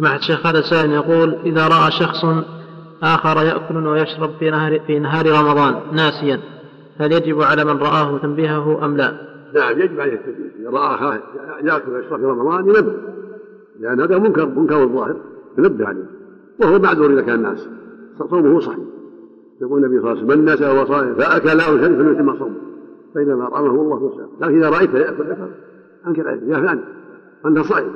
سمعت شيخ هذا سائل يقول إذا رأى شخص آخر يأكل ويشرب في نهار في نهار رمضان ناسيا هل يجب على من رآه تنبيهه أم لا؟ نعم يجب عليه التنبيه إذا رأى أخاه يأكل ويشرب في رمضان ينبه لأن هذا منكر منكر الظاهر ينبه عليه. وهو معذور إذا كان ناس صومه صحيح. يقول النبي صلى الله عليه وسلم من نسى وهو صائم فأكل أو شرب فليتم صومه. فإنما أطعمه الله وسلم لكن إذا رأيته يأكل يأكل أنكر عليه. يا فلان أنت صائم.